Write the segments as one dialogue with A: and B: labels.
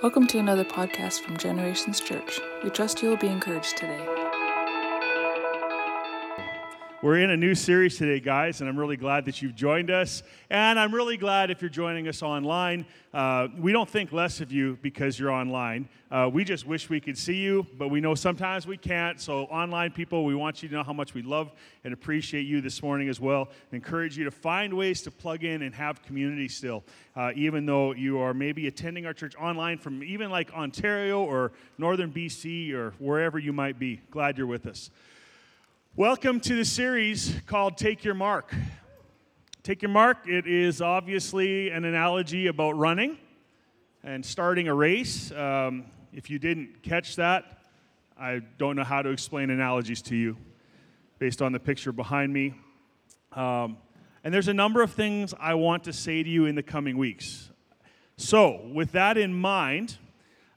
A: Welcome to another podcast from Generations Church. We trust you will be encouraged today.
B: We're in a new series today, guys, and I'm really glad that you've joined us. And I'm really glad if you're joining us online. Uh, we don't think less of you because you're online. Uh, we just wish we could see you, but we know sometimes we can't. So, online people, we want you to know how much we love and appreciate you this morning as well. Encourage you to find ways to plug in and have community still, uh, even though you are maybe attending our church online from even like Ontario or northern BC or wherever you might be. Glad you're with us. Welcome to the series called Take Your Mark. Take Your Mark, it is obviously an analogy about running and starting a race. Um, if you didn't catch that, I don't know how to explain analogies to you based on the picture behind me. Um, and there's a number of things I want to say to you in the coming weeks. So, with that in mind,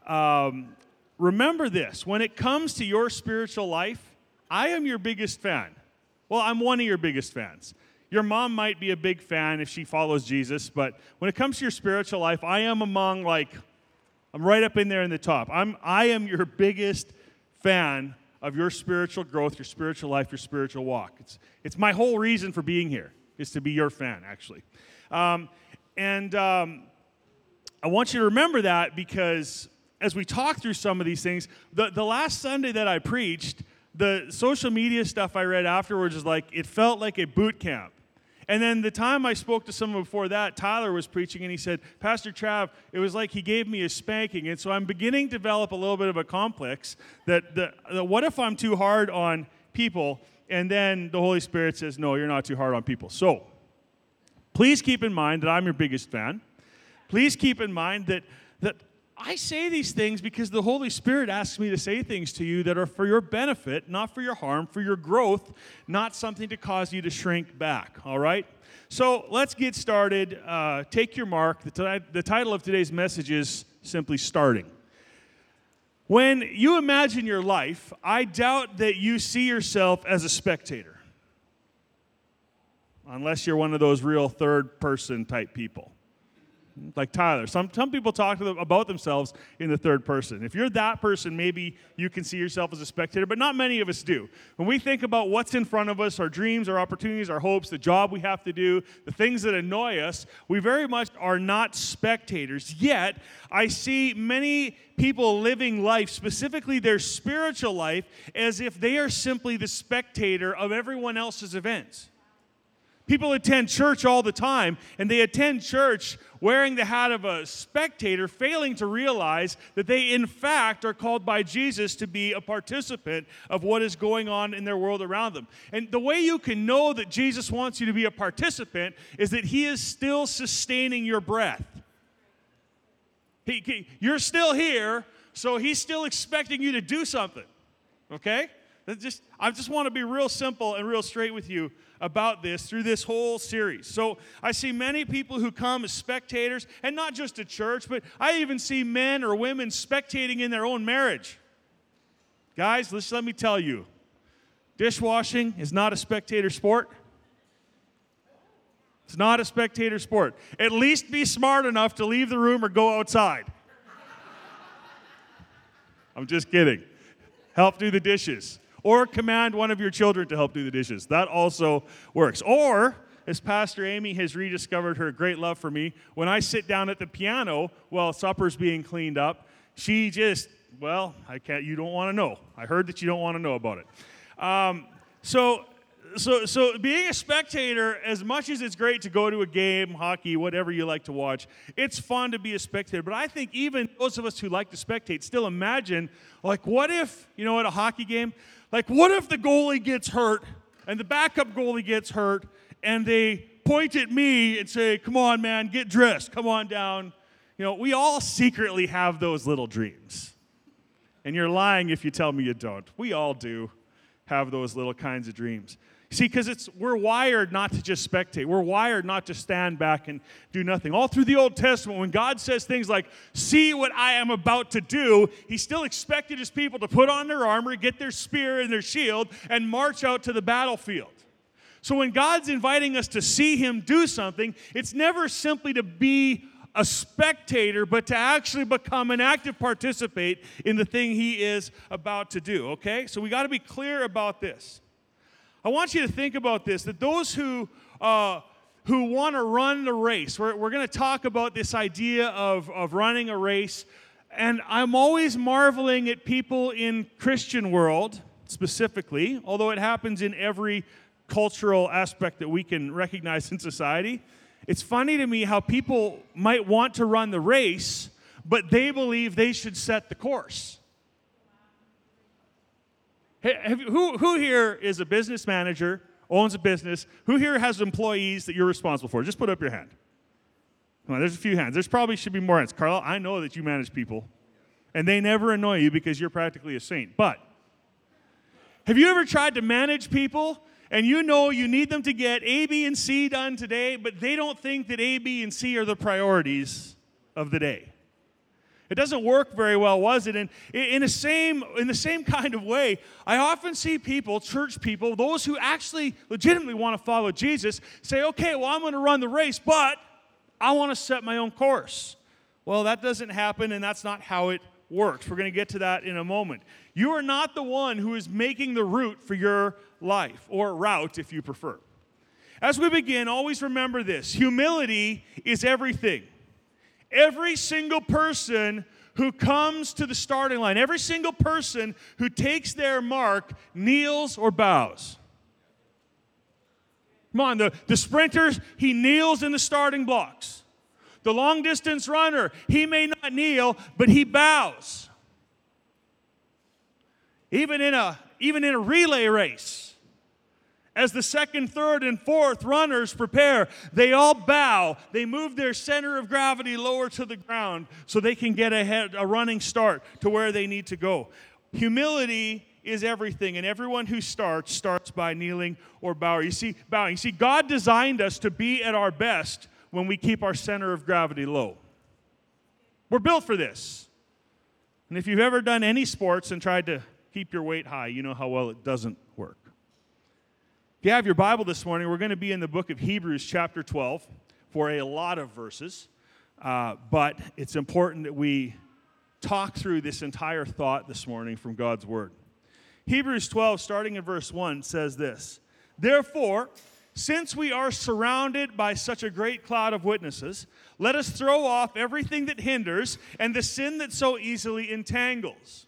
B: um, remember this when it comes to your spiritual life, I am your biggest fan. Well, I'm one of your biggest fans. Your mom might be a big fan if she follows Jesus, but when it comes to your spiritual life, I am among like I'm right up in there in the top. I'm I am your biggest fan of your spiritual growth, your spiritual life, your spiritual walk. It's it's my whole reason for being here is to be your fan, actually. Um, and um, I want you to remember that because as we talk through some of these things, the, the last Sunday that I preached, the social media stuff I read afterwards is like, it felt like a boot camp. And then the time I spoke to someone before that, Tyler was preaching and he said, Pastor Trav, it was like he gave me a spanking. And so I'm beginning to develop a little bit of a complex that, the, what if I'm too hard on people? And then the Holy Spirit says, No, you're not too hard on people. So please keep in mind that I'm your biggest fan. Please keep in mind that I say these things because the Holy Spirit asks me to say things to you that are for your benefit, not for your harm, for your growth, not something to cause you to shrink back, all right? So let's get started. Uh, take your mark. The, t- the title of today's message is simply Starting. When you imagine your life, I doubt that you see yourself as a spectator, unless you're one of those real third person type people like Tyler. Some, some people talk them about themselves in the third person. If you're that person, maybe you can see yourself as a spectator, but not many of us do. When we think about what's in front of us, our dreams, our opportunities, our hopes, the job we have to do, the things that annoy us, we very much are not spectators. Yet, I see many people living life, specifically their spiritual life, as if they are simply the spectator of everyone else's events. People attend church all the time, and they attend church wearing the hat of a spectator, failing to realize that they, in fact, are called by Jesus to be a participant of what is going on in their world around them. And the way you can know that Jesus wants you to be a participant is that He is still sustaining your breath. He, he, you're still here, so He's still expecting you to do something. Okay? Just, I just want to be real simple and real straight with you about this through this whole series. So I see many people who come as spectators, and not just at church, but I even see men or women spectating in their own marriage. Guys, let's, let me tell you dishwashing is not a spectator sport. It's not a spectator sport. At least be smart enough to leave the room or go outside. I'm just kidding. Help do the dishes or command one of your children to help do the dishes. That also works. Or, as Pastor Amy has rediscovered her great love for me, when I sit down at the piano while supper's being cleaned up, she just, well, I can't, you don't want to know. I heard that you don't want to know about it. Um, so, so, so being a spectator, as much as it's great to go to a game, hockey, whatever you like to watch, it's fun to be a spectator. But I think even those of us who like to spectate still imagine, like, what if, you know, at a hockey game, like, what if the goalie gets hurt and the backup goalie gets hurt and they point at me and say, Come on, man, get dressed, come on down. You know, we all secretly have those little dreams. And you're lying if you tell me you don't. We all do have those little kinds of dreams. See, because it's we're wired not to just spectate. We're wired not to stand back and do nothing. All through the Old Testament, when God says things like, see what I am about to do, he still expected his people to put on their armor, get their spear and their shield, and march out to the battlefield. So when God's inviting us to see him do something, it's never simply to be a spectator, but to actually become an active participate in the thing he is about to do, okay? So we got to be clear about this. I want you to think about this that those who, uh, who want to run the race, we're, we're going to talk about this idea of, of running a race. And I'm always marveling at people in Christian world specifically, although it happens in every cultural aspect that we can recognize in society. It's funny to me how people might want to run the race, but they believe they should set the course. Hey, you, who, who here is a business manager, owns a business? Who here has employees that you're responsible for? Just put up your hand. Come on, there's a few hands. There's probably should be more hands. Carl, I know that you manage people, and they never annoy you because you're practically a saint. But have you ever tried to manage people and you know you need them to get A, B, and C done today, but they don't think that A, B, and C are the priorities of the day. It doesn't work very well, was it? And in the same in the same kind of way, I often see people, church people, those who actually legitimately want to follow Jesus, say, "Okay, well, I'm going to run the race, but I want to set my own course." Well, that doesn't happen, and that's not how it works. We're going to get to that in a moment. You are not the one who is making the route for your life, or route if you prefer. As we begin, always remember this humility is everything. Every single person who comes to the starting line, every single person who takes their mark kneels or bows. Come on, the, the sprinters, he kneels in the starting blocks. The long distance runner, he may not kneel, but he bows. Even in a, even in a relay race, as the second, third, and fourth runners prepare, they all bow. They move their center of gravity lower to the ground so they can get ahead, a running start to where they need to go. Humility is everything, and everyone who starts starts by kneeling or bowing. You see, bowing. You see, God designed us to be at our best when we keep our center of gravity low. We're built for this. And if you've ever done any sports and tried to keep your weight high, you know how well it doesn't work. If you have your Bible this morning, we're going to be in the book of Hebrews, chapter 12, for a lot of verses. Uh, but it's important that we talk through this entire thought this morning from God's Word. Hebrews 12, starting in verse 1, says this Therefore, since we are surrounded by such a great cloud of witnesses, let us throw off everything that hinders and the sin that so easily entangles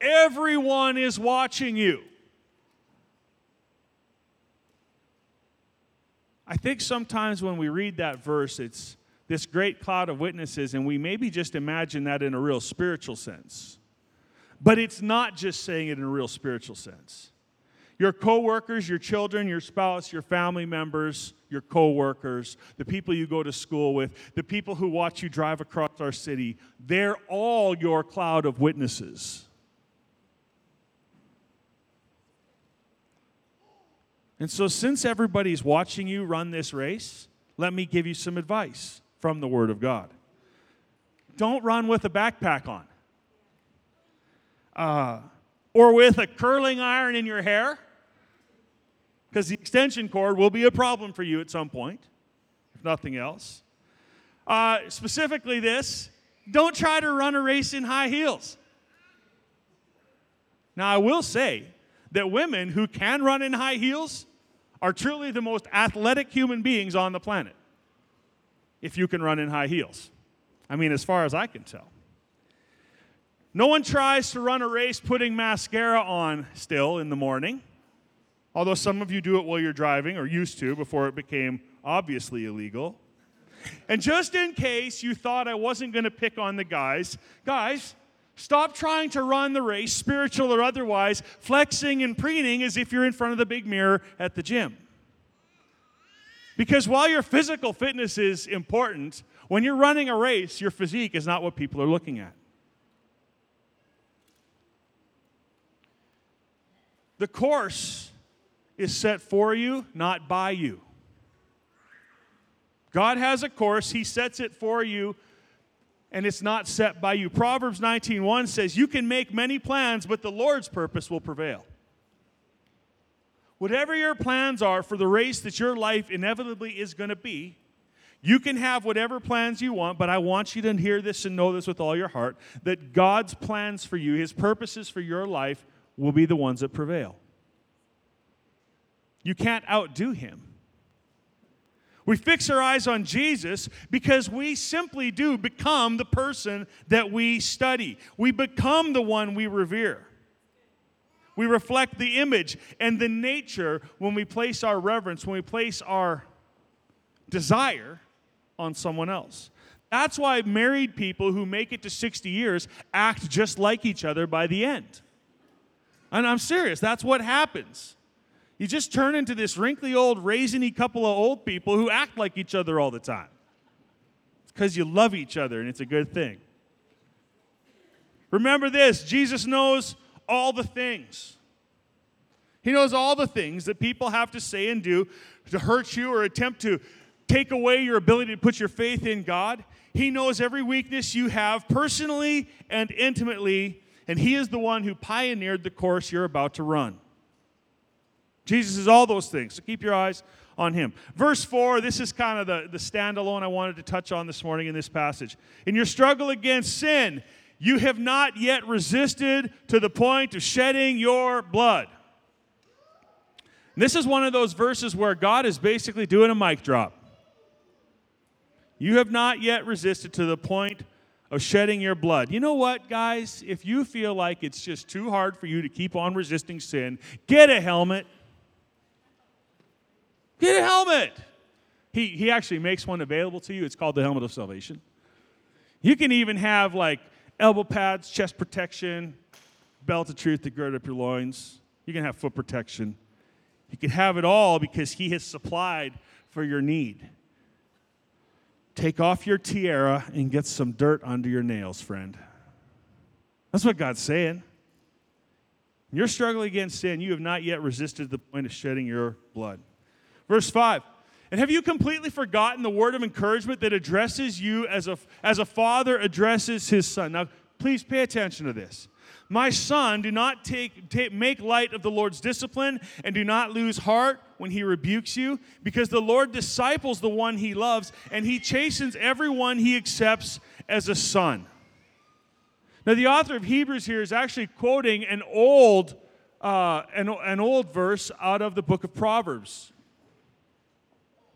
B: Everyone is watching you. I think sometimes when we read that verse, it's this great cloud of witnesses, and we maybe just imagine that in a real spiritual sense. But it's not just saying it in a real spiritual sense. Your coworkers, your children, your spouse, your family members, your coworkers, the people you go to school with, the people who watch you drive across our city, they're all your cloud of witnesses. And so, since everybody's watching you run this race, let me give you some advice from the Word of God. Don't run with a backpack on uh, or with a curling iron in your hair, because the extension cord will be a problem for you at some point, if nothing else. Uh, specifically, this don't try to run a race in high heels. Now, I will say, that women who can run in high heels are truly the most athletic human beings on the planet. If you can run in high heels. I mean, as far as I can tell. No one tries to run a race putting mascara on still in the morning, although some of you do it while you're driving or used to before it became obviously illegal. And just in case you thought I wasn't going to pick on the guys, guys, Stop trying to run the race, spiritual or otherwise, flexing and preening as if you're in front of the big mirror at the gym. Because while your physical fitness is important, when you're running a race, your physique is not what people are looking at. The course is set for you, not by you. God has a course, He sets it for you, and it's not set by you. Proverbs 19:1 says, "You can make many plans, but the Lord's purpose will prevail." Whatever your plans are for the race that your life inevitably is going to be, you can have whatever plans you want, but I want you to hear this and know this with all your heart that God's plans for you, His purposes for your life, will be the ones that prevail. You can't outdo Him. We fix our eyes on Jesus because we simply do become the person that we study. We become the one we revere. We reflect the image and the nature when we place our reverence, when we place our desire on someone else. That's why married people who make it to 60 years act just like each other by the end. And I'm serious, that's what happens. You just turn into this wrinkly old raisiny couple of old people who act like each other all the time. It's because you love each other and it's a good thing. Remember this Jesus knows all the things. He knows all the things that people have to say and do to hurt you or attempt to take away your ability to put your faith in God. He knows every weakness you have personally and intimately, and He is the one who pioneered the course you're about to run. Jesus is all those things. So keep your eyes on him. Verse 4, this is kind of the, the standalone I wanted to touch on this morning in this passage. In your struggle against sin, you have not yet resisted to the point of shedding your blood. And this is one of those verses where God is basically doing a mic drop. You have not yet resisted to the point of shedding your blood. You know what, guys? If you feel like it's just too hard for you to keep on resisting sin, get a helmet Get a helmet. He, he actually makes one available to you. It's called the helmet of salvation. You can even have like elbow pads, chest protection, belt of truth to gird up your loins. You can have foot protection. You can have it all because He has supplied for your need. Take off your tiara and get some dirt under your nails, friend. That's what God's saying. You're struggling against sin. You have not yet resisted the point of shedding your blood. Verse 5. And have you completely forgotten the word of encouragement that addresses you as a, as a father addresses his son? Now, please pay attention to this. My son, do not take, take, make light of the Lord's discipline and do not lose heart when he rebukes you, because the Lord disciples the one he loves and he chastens everyone he accepts as a son. Now, the author of Hebrews here is actually quoting an old, uh, an, an old verse out of the book of Proverbs.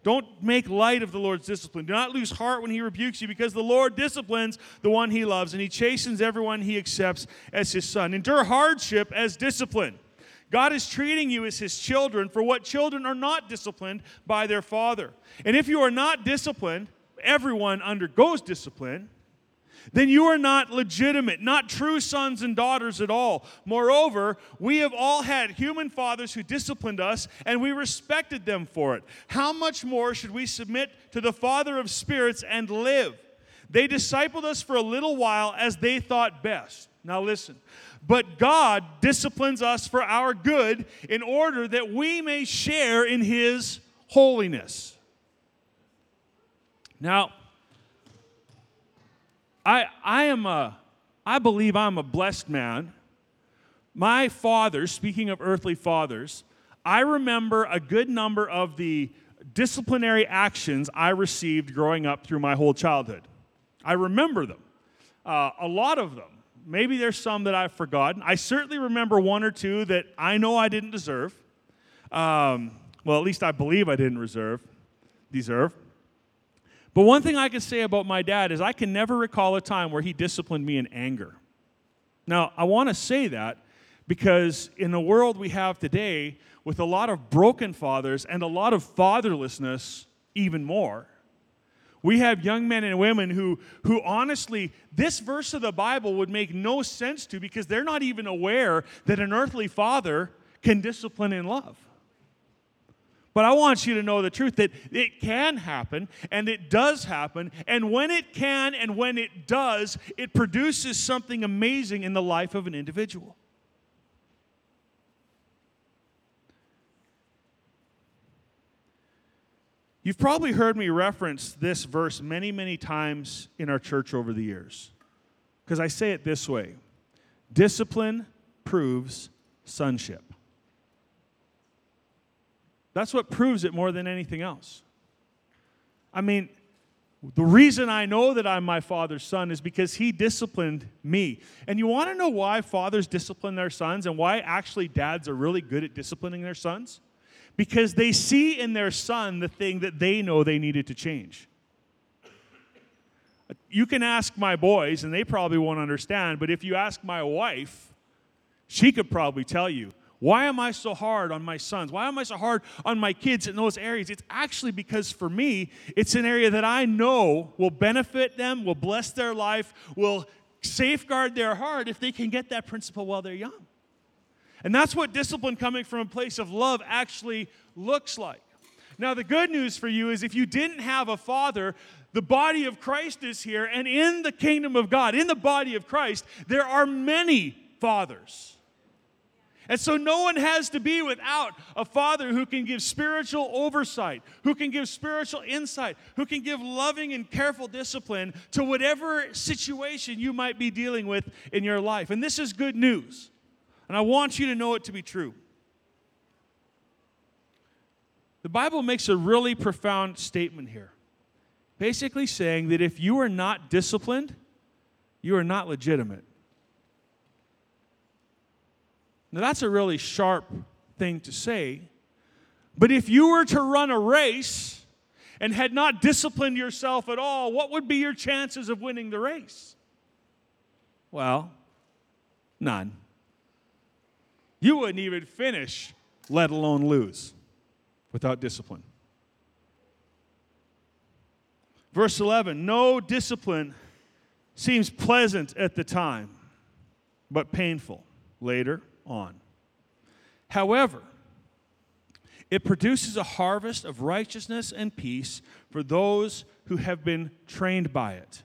B: Don't make light of the Lord's discipline. Do not lose heart when he rebukes you, because the Lord disciplines the one he loves, and he chastens everyone he accepts as his son. Endure hardship as discipline. God is treating you as his children for what children are not disciplined by their father. And if you are not disciplined, everyone undergoes discipline then you are not legitimate, not true sons and daughters at all. Moreover, we have all had human fathers who disciplined us, and we respected them for it. How much more should we submit to the Father of spirits and live? They discipled us for a little while as they thought best. Now, listen. But God disciplines us for our good in order that we may share in His holiness. Now, I, I am a, I believe I'm a blessed man. My father, speaking of earthly fathers, I remember a good number of the disciplinary actions I received growing up through my whole childhood. I remember them, uh, a lot of them. Maybe there's some that I've forgotten. I certainly remember one or two that I know I didn't deserve. Um, well, at least I believe I didn't reserve, deserve. But one thing I can say about my dad is I can never recall a time where he disciplined me in anger. Now, I want to say that because in the world we have today, with a lot of broken fathers and a lot of fatherlessness, even more, we have young men and women who, who honestly, this verse of the Bible would make no sense to because they're not even aware that an earthly father can discipline in love. But I want you to know the truth that it can happen and it does happen. And when it can and when it does, it produces something amazing in the life of an individual. You've probably heard me reference this verse many, many times in our church over the years. Because I say it this way discipline proves sonship. That's what proves it more than anything else. I mean, the reason I know that I'm my father's son is because he disciplined me. And you want to know why fathers discipline their sons and why actually dads are really good at disciplining their sons? Because they see in their son the thing that they know they needed to change. You can ask my boys, and they probably won't understand, but if you ask my wife, she could probably tell you why am I so hard on my sons? Why am I so hard on my kids in those areas? It's actually because for me, it's an area that I know will benefit them, will bless their life, will safeguard their heart if they can get that principle while they're young. And that's what discipline coming from a place of love actually looks like. Now, the good news for you is if you didn't have a father, the body of Christ is here, and in the kingdom of God, in the body of Christ, there are many fathers. And so no one has to be without a father who can give spiritual oversight, who can give spiritual insight, who can give loving and careful discipline to whatever situation you might be dealing with in your life. And this is good news. And I want you to know it to be true. The Bible makes a really profound statement here. Basically saying that if you are not disciplined, you are not legitimate. Now, that's a really sharp thing to say. But if you were to run a race and had not disciplined yourself at all, what would be your chances of winning the race? Well, none. You wouldn't even finish, let alone lose, without discipline. Verse 11 No discipline seems pleasant at the time, but painful later on. However, it produces a harvest of righteousness and peace for those who have been trained by it.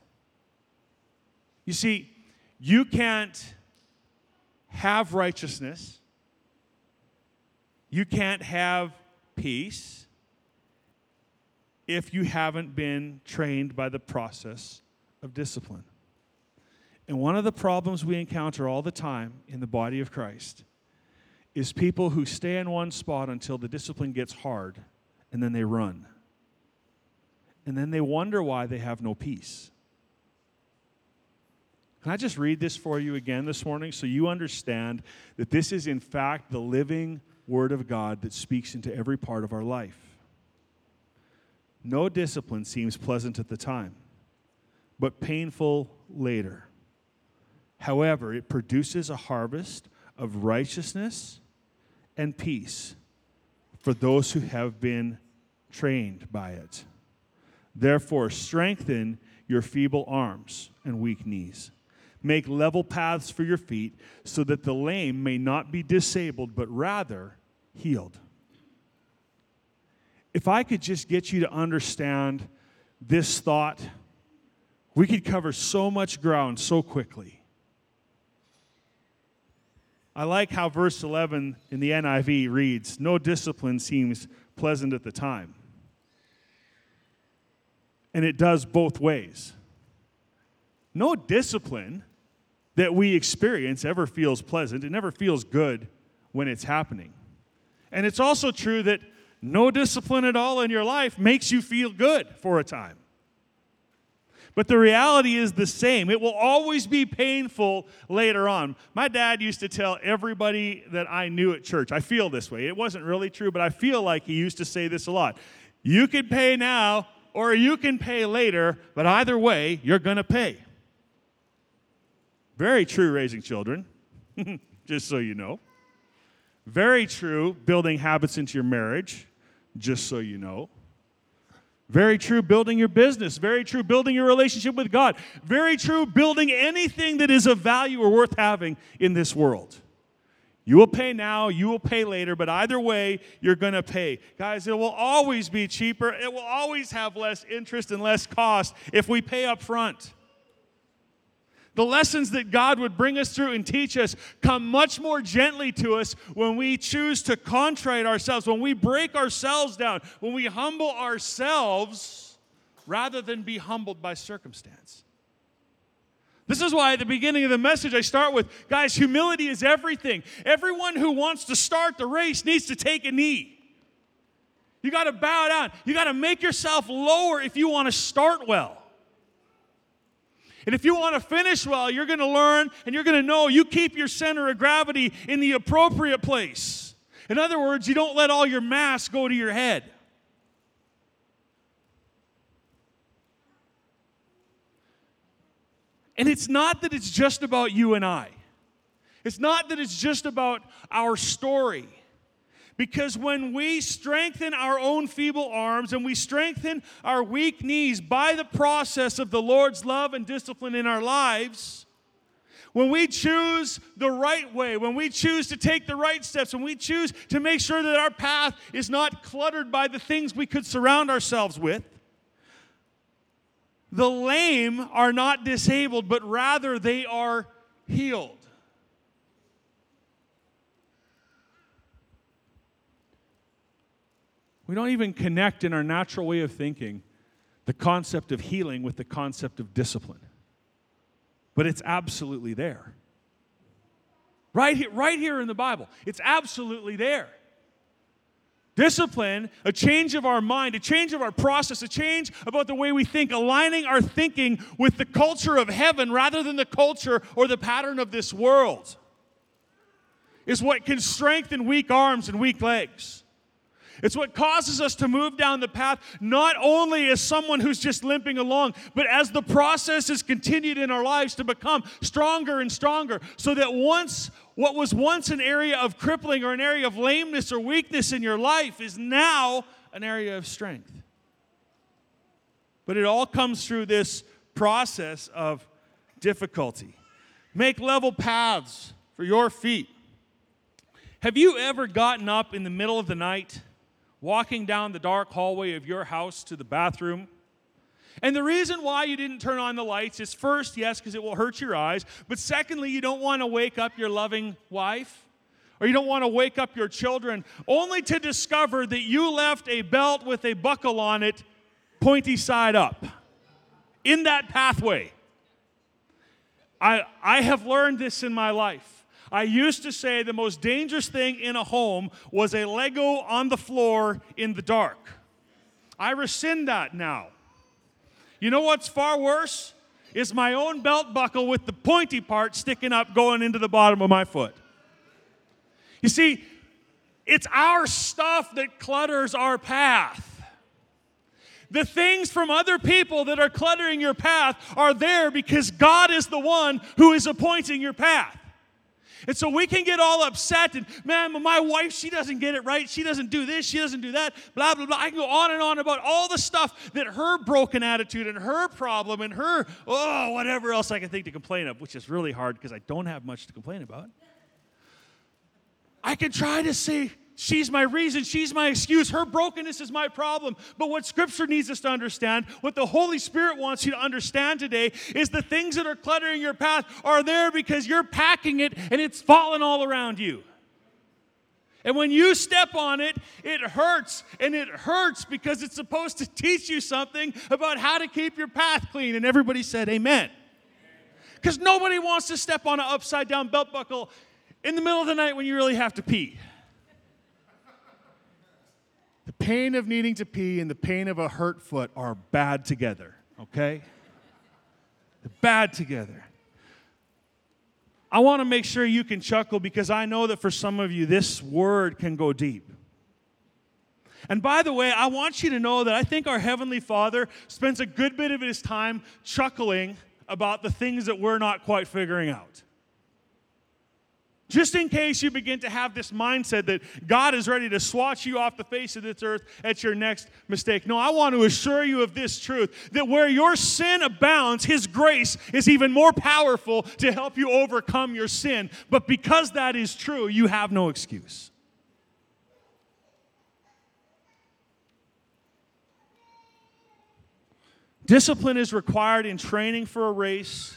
B: You see, you can't have righteousness, you can't have peace if you haven't been trained by the process of discipline. And one of the problems we encounter all the time in the body of Christ is people who stay in one spot until the discipline gets hard and then they run. And then they wonder why they have no peace. Can I just read this for you again this morning so you understand that this is, in fact, the living Word of God that speaks into every part of our life? No discipline seems pleasant at the time, but painful later. However, it produces a harvest of righteousness and peace for those who have been trained by it. Therefore, strengthen your feeble arms and weak knees. Make level paths for your feet so that the lame may not be disabled, but rather healed. If I could just get you to understand this thought, we could cover so much ground so quickly. I like how verse 11 in the NIV reads No discipline seems pleasant at the time. And it does both ways. No discipline that we experience ever feels pleasant, it never feels good when it's happening. And it's also true that no discipline at all in your life makes you feel good for a time. But the reality is the same. It will always be painful later on. My dad used to tell everybody that I knew at church, I feel this way. It wasn't really true, but I feel like he used to say this a lot. You can pay now or you can pay later, but either way, you're going to pay. Very true raising children, just so you know. Very true building habits into your marriage, just so you know. Very true, building your business. Very true, building your relationship with God. Very true, building anything that is of value or worth having in this world. You will pay now, you will pay later, but either way, you're going to pay. Guys, it will always be cheaper. It will always have less interest and less cost if we pay up front. The lessons that God would bring us through and teach us come much more gently to us when we choose to contrite ourselves, when we break ourselves down, when we humble ourselves rather than be humbled by circumstance. This is why at the beginning of the message I start with guys, humility is everything. Everyone who wants to start the race needs to take a knee. You got to bow down. You got to make yourself lower if you want to start well. And if you want to finish well, you're going to learn and you're going to know you keep your center of gravity in the appropriate place. In other words, you don't let all your mass go to your head. And it's not that it's just about you and I. It's not that it's just about our story. Because when we strengthen our own feeble arms and we strengthen our weak knees by the process of the Lord's love and discipline in our lives, when we choose the right way, when we choose to take the right steps, when we choose to make sure that our path is not cluttered by the things we could surround ourselves with, the lame are not disabled, but rather they are healed. We don't even connect in our natural way of thinking the concept of healing with the concept of discipline. But it's absolutely there. Right here, right here in the Bible, it's absolutely there. Discipline, a change of our mind, a change of our process, a change about the way we think, aligning our thinking with the culture of heaven rather than the culture or the pattern of this world, is what can strengthen weak arms and weak legs. It's what causes us to move down the path, not only as someone who's just limping along, but as the process is continued in our lives to become stronger and stronger, so that once what was once an area of crippling or an area of lameness or weakness in your life is now an area of strength. But it all comes through this process of difficulty. Make level paths for your feet. Have you ever gotten up in the middle of the night? Walking down the dark hallway of your house to the bathroom. And the reason why you didn't turn on the lights is first, yes, because it will hurt your eyes, but secondly, you don't want to wake up your loving wife or you don't want to wake up your children only to discover that you left a belt with a buckle on it pointy side up in that pathway. I, I have learned this in my life. I used to say the most dangerous thing in a home was a Lego on the floor in the dark. I rescind that now. You know what's far worse? Is my own belt buckle with the pointy part sticking up going into the bottom of my foot. You see, it's our stuff that clutters our path. The things from other people that are cluttering your path are there because God is the one who is appointing your path. And so we can get all upset and, man, my wife, she doesn't get it right. She doesn't do this. She doesn't do that. Blah, blah, blah. I can go on and on about all the stuff that her broken attitude and her problem and her, oh, whatever else I can think to complain of, which is really hard because I don't have much to complain about. I can try to say, She's my reason. She's my excuse. Her brokenness is my problem. But what Scripture needs us to understand, what the Holy Spirit wants you to understand today, is the things that are cluttering your path are there because you're packing it and it's falling all around you. And when you step on it, it hurts. And it hurts because it's supposed to teach you something about how to keep your path clean. And everybody said, Amen. Because nobody wants to step on an upside down belt buckle in the middle of the night when you really have to pee. The pain of needing to pee and the pain of a hurt foot are bad together, okay? They're bad together. I want to make sure you can chuckle because I know that for some of you, this word can go deep. And by the way, I want you to know that I think our Heavenly Father spends a good bit of his time chuckling about the things that we're not quite figuring out. Just in case you begin to have this mindset that God is ready to swat you off the face of this earth at your next mistake. No, I want to assure you of this truth that where your sin abounds, His grace is even more powerful to help you overcome your sin. But because that is true, you have no excuse. Discipline is required in training for a race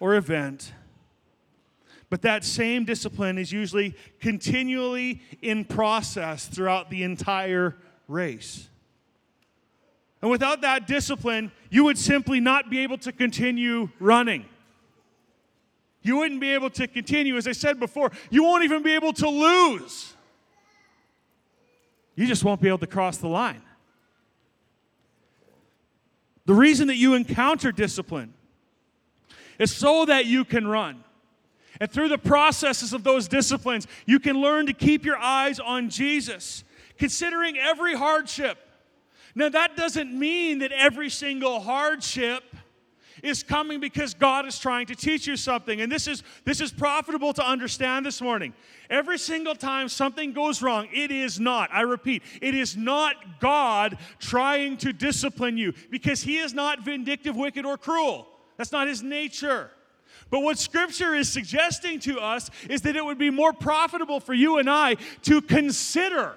B: or event. But that same discipline is usually continually in process throughout the entire race. And without that discipline, you would simply not be able to continue running. You wouldn't be able to continue. As I said before, you won't even be able to lose. You just won't be able to cross the line. The reason that you encounter discipline is so that you can run. And through the processes of those disciplines, you can learn to keep your eyes on Jesus, considering every hardship. Now, that doesn't mean that every single hardship is coming because God is trying to teach you something. And this is this is profitable to understand this morning. Every single time something goes wrong, it is not, I repeat, it is not God trying to discipline you because he is not vindictive, wicked or cruel. That's not his nature. But what Scripture is suggesting to us is that it would be more profitable for you and I to consider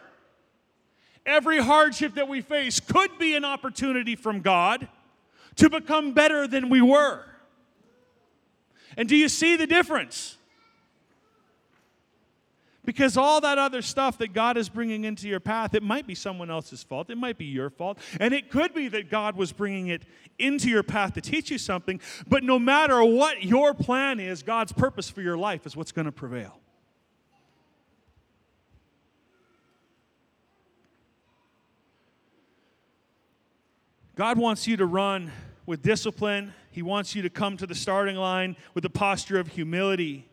B: every hardship that we face could be an opportunity from God to become better than we were. And do you see the difference? Because all that other stuff that God is bringing into your path, it might be someone else's fault. It might be your fault. And it could be that God was bringing it into your path to teach you something. But no matter what your plan is, God's purpose for your life is what's going to prevail. God wants you to run with discipline. He wants you to come to the starting line with a posture of humility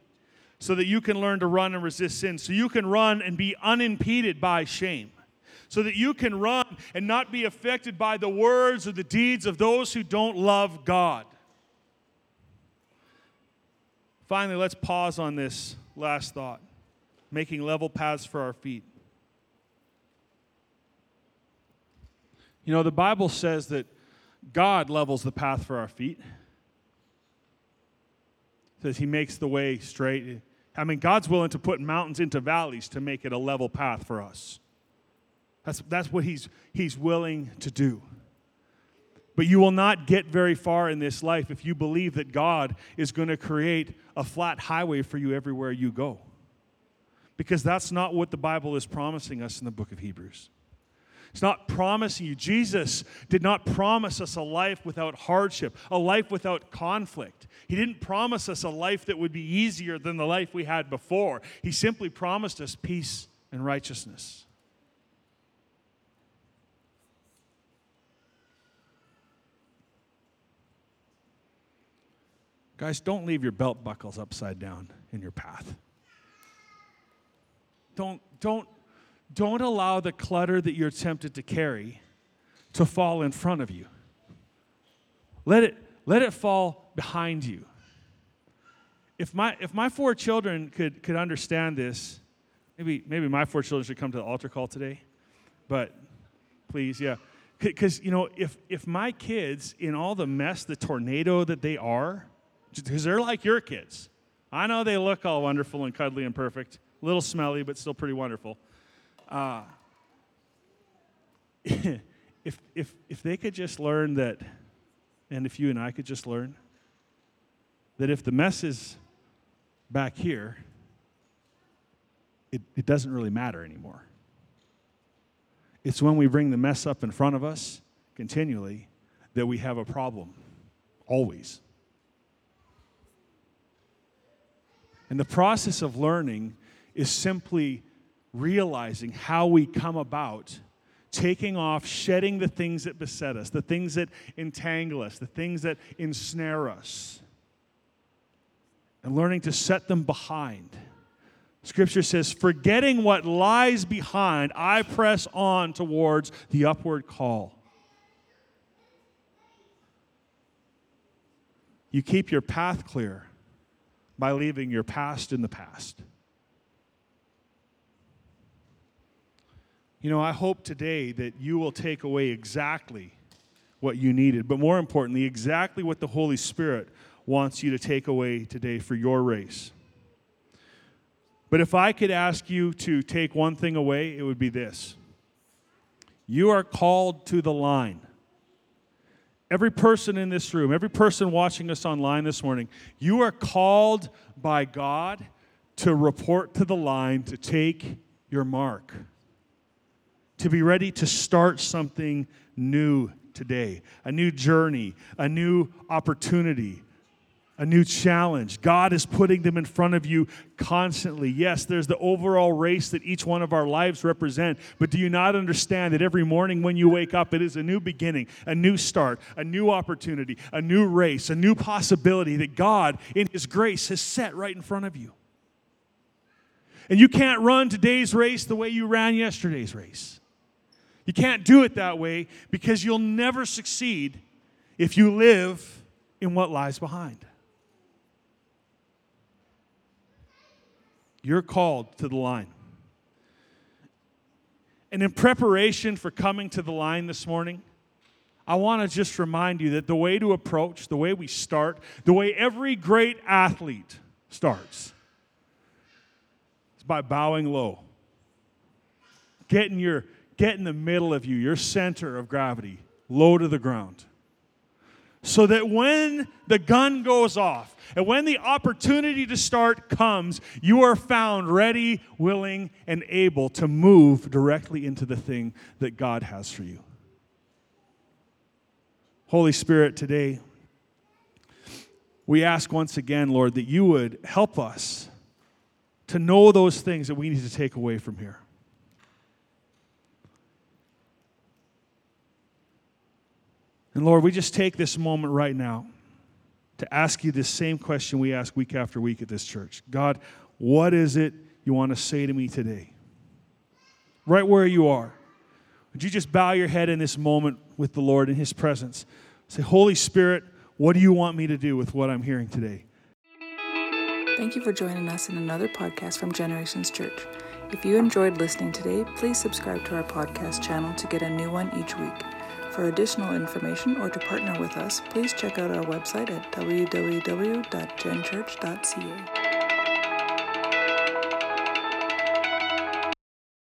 B: so that you can learn to run and resist sin, so you can run and be unimpeded by shame, so that you can run and not be affected by the words or the deeds of those who don't love God. Finally, let's pause on this last thought making level paths for our feet. You know, the Bible says that God levels the path for our feet. It says he makes the way straight. I mean, God's willing to put mountains into valleys to make it a level path for us. That's, that's what he's, he's willing to do. But you will not get very far in this life if you believe that God is going to create a flat highway for you everywhere you go. Because that's not what the Bible is promising us in the book of Hebrews. It's not promising you. Jesus did not promise us a life without hardship, a life without conflict. He didn't promise us a life that would be easier than the life we had before. He simply promised us peace and righteousness. Guys, don't leave your belt buckles upside down in your path. Don't, don't don't allow the clutter that you're tempted to carry to fall in front of you. Let it, let it fall behind you. If my, if my four children could, could understand this, maybe, maybe my four children should come to the altar call today. But please, yeah. Because, you know, if, if my kids, in all the mess, the tornado that they are, because they're like your kids. I know they look all wonderful and cuddly and perfect, a little smelly, but still pretty wonderful. Uh, if, if, if they could just learn that, and if you and I could just learn, that if the mess is back here, it, it doesn't really matter anymore. It's when we bring the mess up in front of us continually that we have a problem, always. And the process of learning is simply realizing how we come about taking off, shedding the things that beset us, the things that entangle us, the things that ensnare us, and learning to set them behind. Scripture says, forgetting what lies behind, I press on towards the upward call. You keep your path clear by leaving your past in the past. You know, I hope today that you will take away exactly what you needed, but more importantly, exactly what the Holy Spirit wants you to take away today for your race. But if I could ask you to take one thing away, it would be this you are called to the line. Every person in this room, every person watching us online this morning, you are called by God to report to the line to take your mark, to be ready to start something new today, a new journey, a new opportunity, a new challenge. God is putting them in front of you constantly. Yes, there's the overall race that each one of our lives represent, but do you not understand that every morning when you wake up, it is a new beginning, a new start, a new opportunity, a new race, a new possibility that God, in His grace, has set right in front of you. And you can't run today's race the way you ran yesterday's race. You can't do it that way because you'll never succeed if you live in what lies behind. You're called to the line. And in preparation for coming to the line this morning, I want to just remind you that the way to approach, the way we start, the way every great athlete starts is by bowing low. Getting your get in the middle of you, your center of gravity, low to the ground. So that when the gun goes off, and when the opportunity to start comes, you are found ready, willing, and able to move directly into the thing that God has for you. Holy Spirit, today, we ask once again, Lord, that you would help us to know those things that we need to take away from here. And Lord, we just take this moment right now to ask you the same question we ask week after week at this church God, what is it you want to say to me today? Right where you are. Would you just bow your head in this moment with the Lord in His presence? Say, Holy Spirit, what do you want me to do with what I'm hearing today?
A: Thank you for joining us in another podcast from Generations Church. If you enjoyed listening today, please subscribe to our podcast channel to get a new one each week. For additional information or to partner with us, please check out our website at www.genchurch.ca.